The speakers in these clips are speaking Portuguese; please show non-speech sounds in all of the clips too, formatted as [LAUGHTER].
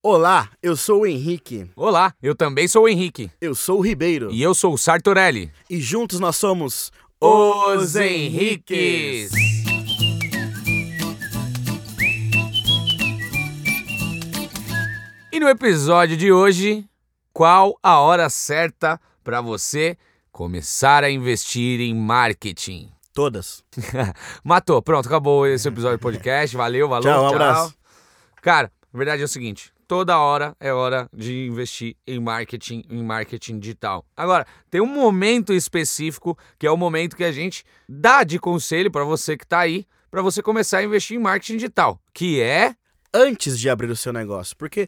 Olá, eu sou o Henrique. Olá, eu também sou o Henrique. Eu sou o Ribeiro. E eu sou o Sartorelli. E juntos nós somos Os Henriques. E no episódio de hoje, qual a hora certa para você começar a investir em marketing? Todas. [LAUGHS] Matou, pronto, acabou esse episódio do podcast. Valeu, valeu. Tchau, um abraço. Cara, a verdade é o seguinte: toda hora é hora de investir em marketing, em marketing digital. Agora, tem um momento específico que é o momento que a gente dá de conselho para você que tá aí, para você começar a investir em marketing digital, que é Antes de abrir o seu negócio, porque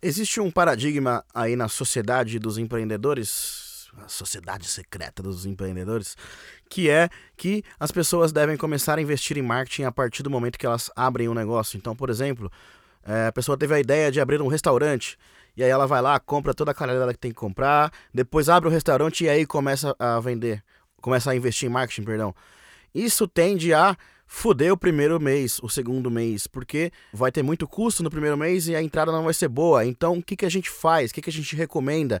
existe um paradigma aí na sociedade dos empreendedores, a sociedade secreta dos empreendedores, que é que as pessoas devem começar a investir em marketing a partir do momento que elas abrem um negócio. Então, por exemplo, é, a pessoa teve a ideia de abrir um restaurante. E aí ela vai lá, compra toda a caralhada que tem que comprar, depois abre o restaurante e aí começa a vender, começa a investir em marketing, perdão. Isso tende a fuder o primeiro mês, o segundo mês, porque vai ter muito custo no primeiro mês e a entrada não vai ser boa. Então, o que, que a gente faz? O que, que a gente recomenda?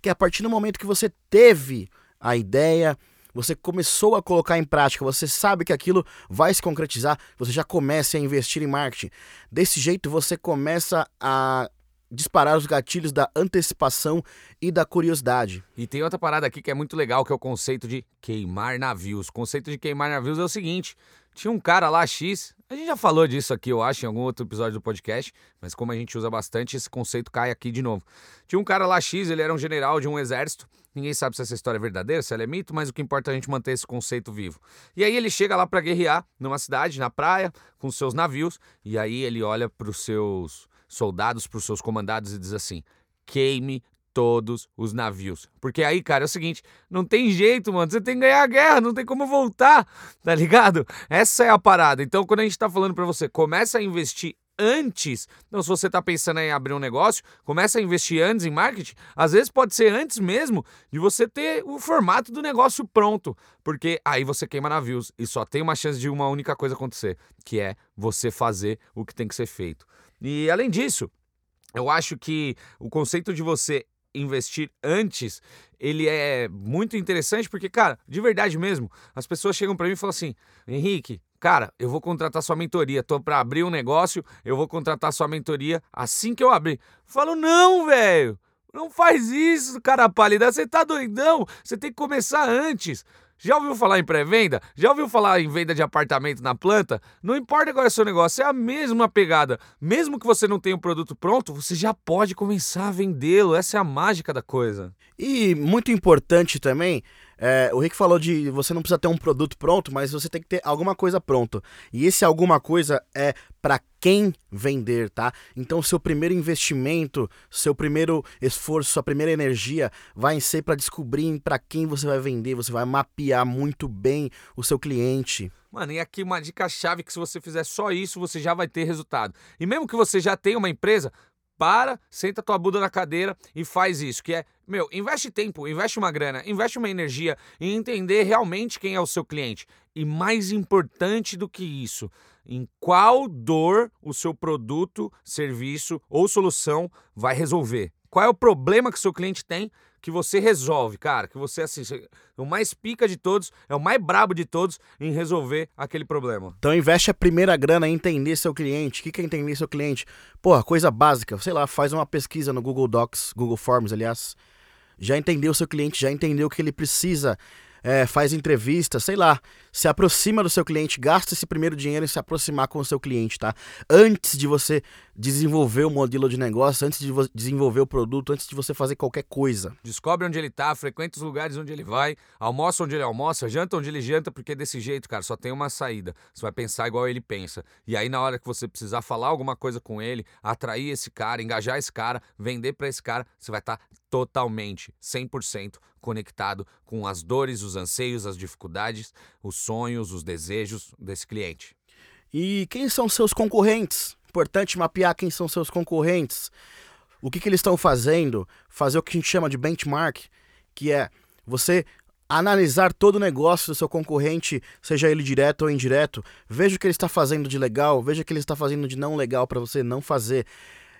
Que a partir do momento que você teve a ideia, você começou a colocar em prática, você sabe que aquilo vai se concretizar, você já começa a investir em marketing. Desse jeito, você começa a disparar os gatilhos da antecipação e da curiosidade. E tem outra parada aqui que é muito legal, que é o conceito de queimar navios. O conceito de queimar navios é o seguinte: tinha um cara lá, X, a gente já falou disso aqui, eu acho, em algum outro episódio do podcast, mas como a gente usa bastante, esse conceito cai aqui de novo. Tinha um cara lá, X, ele era um general de um exército. Ninguém sabe se essa história é verdadeira, se ela é mito, mas o que importa é a gente manter esse conceito vivo. E aí ele chega lá para guerrear numa cidade, na praia, com seus navios, e aí ele olha para os seus soldados, para os seus comandados e diz assim: queime todos os navios. Porque aí, cara, é o seguinte, não tem jeito, mano, você tem que ganhar a guerra, não tem como voltar, [LAUGHS] tá ligado? Essa é a parada. Então, quando a gente tá falando para você, começa a investir antes. Então, se você está pensando em abrir um negócio, começa a investir antes em marketing. Às vezes pode ser antes mesmo de você ter o formato do negócio pronto, porque aí você queima navios e só tem uma chance de uma única coisa acontecer, que é você fazer o que tem que ser feito. E além disso, eu acho que o conceito de você investir antes, ele é muito interessante porque, cara, de verdade mesmo, as pessoas chegam para mim e falam assim: "Henrique, cara, eu vou contratar sua mentoria, tô para abrir um negócio, eu vou contratar sua mentoria assim que eu abrir". Eu falo: "Não, velho. Não faz isso, cara pálida. Você tá doidão? Você tem que começar antes. Já ouviu falar em pré-venda? Já ouviu falar em venda de apartamento na planta? Não importa qual é o seu negócio, é a mesma pegada. Mesmo que você não tenha o produto pronto, você já pode começar a vendê-lo. Essa é a mágica da coisa. E muito importante também, é, o Rick falou de você não precisa ter um produto pronto, mas você tem que ter alguma coisa pronto. E esse alguma coisa é para quem vender, tá? Então, seu primeiro investimento, seu primeiro esforço, sua primeira energia vai ser para descobrir para quem você vai vender. Você vai mapear muito bem o seu cliente. Mano, e aqui uma dica chave que se você fizer só isso, você já vai ter resultado. E mesmo que você já tenha uma empresa, para, senta tua bunda na cadeira e faz isso, que é, meu, investe tempo, investe uma grana, investe uma energia em entender realmente quem é o seu cliente. E mais importante do que isso, em qual dor o seu produto, serviço ou solução vai resolver. Qual é o problema que o seu cliente tem que você resolve, cara? Que você, assim, o mais pica de todos, é o mais brabo de todos em resolver aquele problema. Então investe a primeira grana em entender seu cliente. O que é entender seu cliente? Porra, coisa básica. Sei lá, faz uma pesquisa no Google Docs, Google Forms, aliás. Já entendeu o seu cliente, já entendeu o que ele precisa é, faz entrevista, sei lá, se aproxima do seu cliente, gasta esse primeiro dinheiro em se aproximar com o seu cliente, tá? Antes de você desenvolver o modelo de negócio, antes de desenvolver o produto, antes de você fazer qualquer coisa. Descobre onde ele tá, frequenta os lugares onde ele vai, almoça onde ele almoça, janta onde ele janta, porque desse jeito, cara, só tem uma saída. Você vai pensar igual ele pensa. E aí, na hora que você precisar falar alguma coisa com ele, atrair esse cara, engajar esse cara, vender para esse cara, você vai estar tá totalmente, 100% conectado com as dores, os anseios, as dificuldades, os sonhos, os desejos desse cliente. E quem são seus concorrentes? Importante mapear quem são seus concorrentes. O que, que eles estão fazendo? Fazer o que a gente chama de benchmark, que é você analisar todo o negócio do seu concorrente, seja ele direto ou indireto. Veja o que ele está fazendo de legal, veja o que ele está fazendo de não legal para você não fazer.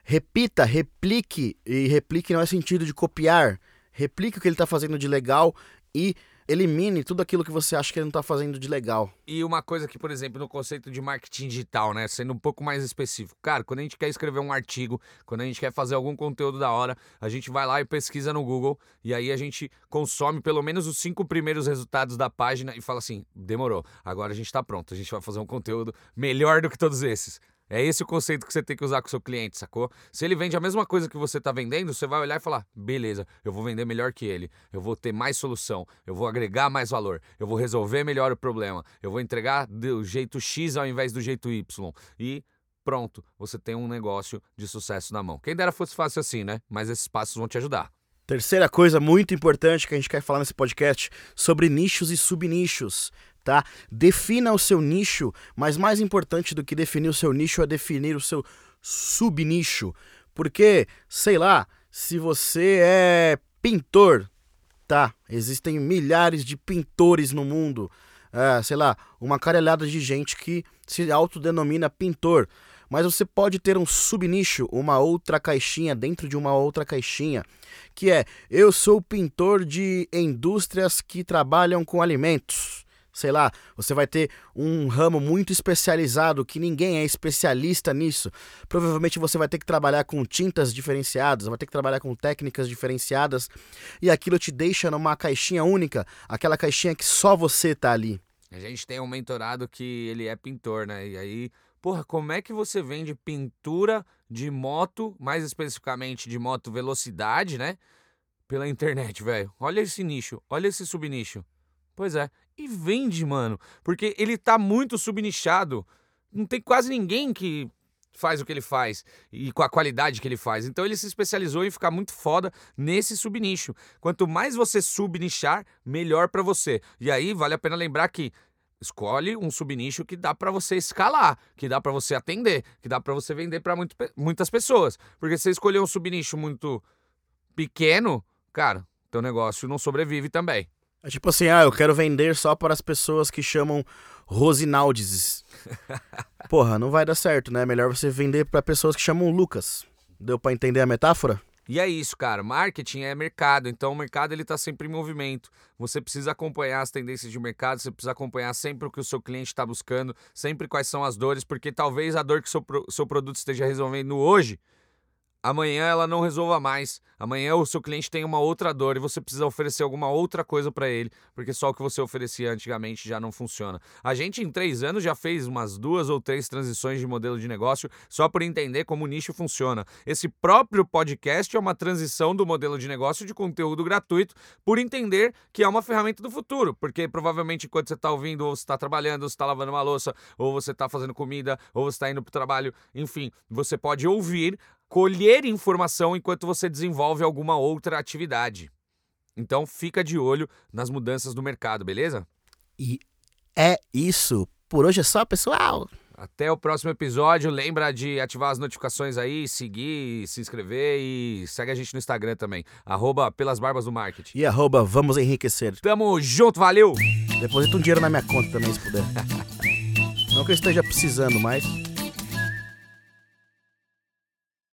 Repita, replique, e replique não é sentido de copiar. Replique o que ele está fazendo de legal e elimine tudo aquilo que você acha que ele não está fazendo de legal. E uma coisa que, por exemplo, no conceito de marketing digital, né? Sendo um pouco mais específico. Cara, quando a gente quer escrever um artigo, quando a gente quer fazer algum conteúdo da hora, a gente vai lá e pesquisa no Google e aí a gente consome pelo menos os cinco primeiros resultados da página e fala assim: demorou, agora a gente está pronto, a gente vai fazer um conteúdo melhor do que todos esses. É esse o conceito que você tem que usar com o seu cliente, sacou? Se ele vende a mesma coisa que você está vendendo, você vai olhar e falar: beleza, eu vou vender melhor que ele, eu vou ter mais solução, eu vou agregar mais valor, eu vou resolver melhor o problema, eu vou entregar do jeito X ao invés do jeito Y. E pronto, você tem um negócio de sucesso na mão. Quem dera fosse fácil assim, né? Mas esses passos vão te ajudar. Terceira coisa muito importante que a gente quer falar nesse podcast sobre nichos e subnichos tá? Defina o seu nicho, mas mais importante do que definir o seu nicho é definir o seu subnicho. Porque, sei lá, se você é pintor, tá? Existem milhares de pintores no mundo. É, sei lá, uma carelhada de gente que se autodenomina pintor. Mas você pode ter um subnicho, uma outra caixinha dentro de uma outra caixinha, que é eu sou pintor de indústrias que trabalham com alimentos sei lá, você vai ter um ramo muito especializado que ninguém é especialista nisso. Provavelmente você vai ter que trabalhar com tintas diferenciadas, vai ter que trabalhar com técnicas diferenciadas e aquilo te deixa numa caixinha única, aquela caixinha que só você tá ali. A gente tem um mentorado que ele é pintor, né? E aí, porra, como é que você vende pintura de moto, mais especificamente de moto velocidade, né? Pela internet, velho. Olha esse nicho, olha esse subnicho. Pois é. E vende, mano. Porque ele tá muito subnichado. Não tem quase ninguém que faz o que ele faz e com a qualidade que ele faz. Então ele se especializou em ficar muito foda nesse subnicho. Quanto mais você subnichar, melhor para você. E aí vale a pena lembrar que escolhe um subnicho que dá para você escalar, que dá para você atender, que dá para você vender para muitas pessoas. Porque se você escolher um subnicho muito pequeno, cara, teu negócio não sobrevive também. É tipo assim, ah, eu quero vender só para as pessoas que chamam Rosinaldes. [LAUGHS] Porra, não vai dar certo, né? Melhor você vender para pessoas que chamam Lucas. Deu para entender a metáfora? E é isso, cara. Marketing é mercado, então o mercado ele tá sempre em movimento. Você precisa acompanhar as tendências de mercado, você precisa acompanhar sempre o que o seu cliente está buscando, sempre quais são as dores, porque talvez a dor que o seu, seu produto esteja resolvendo hoje amanhã ela não resolva mais. Amanhã o seu cliente tem uma outra dor e você precisa oferecer alguma outra coisa para ele, porque só o que você oferecia antigamente já não funciona. A gente em três anos já fez umas duas ou três transições de modelo de negócio só por entender como o nicho funciona. Esse próprio podcast é uma transição do modelo de negócio de conteúdo gratuito por entender que é uma ferramenta do futuro, porque provavelmente enquanto você está ouvindo, ou você está trabalhando, ou você está lavando uma louça, ou você está fazendo comida, ou você está indo para o trabalho, enfim, você pode ouvir colher informação enquanto você desenvolve alguma outra atividade. Então fica de olho nas mudanças do mercado, beleza? E é isso. Por hoje é só, pessoal. Até o próximo episódio. Lembra de ativar as notificações aí, seguir, se inscrever e segue a gente no Instagram também. Arroba Pelas Barbas do Marketing. E arroba Vamos Enriquecer. Tamo junto, valeu! Deposita um dinheiro na minha conta também, se puder. [LAUGHS] Não que eu esteja precisando, mas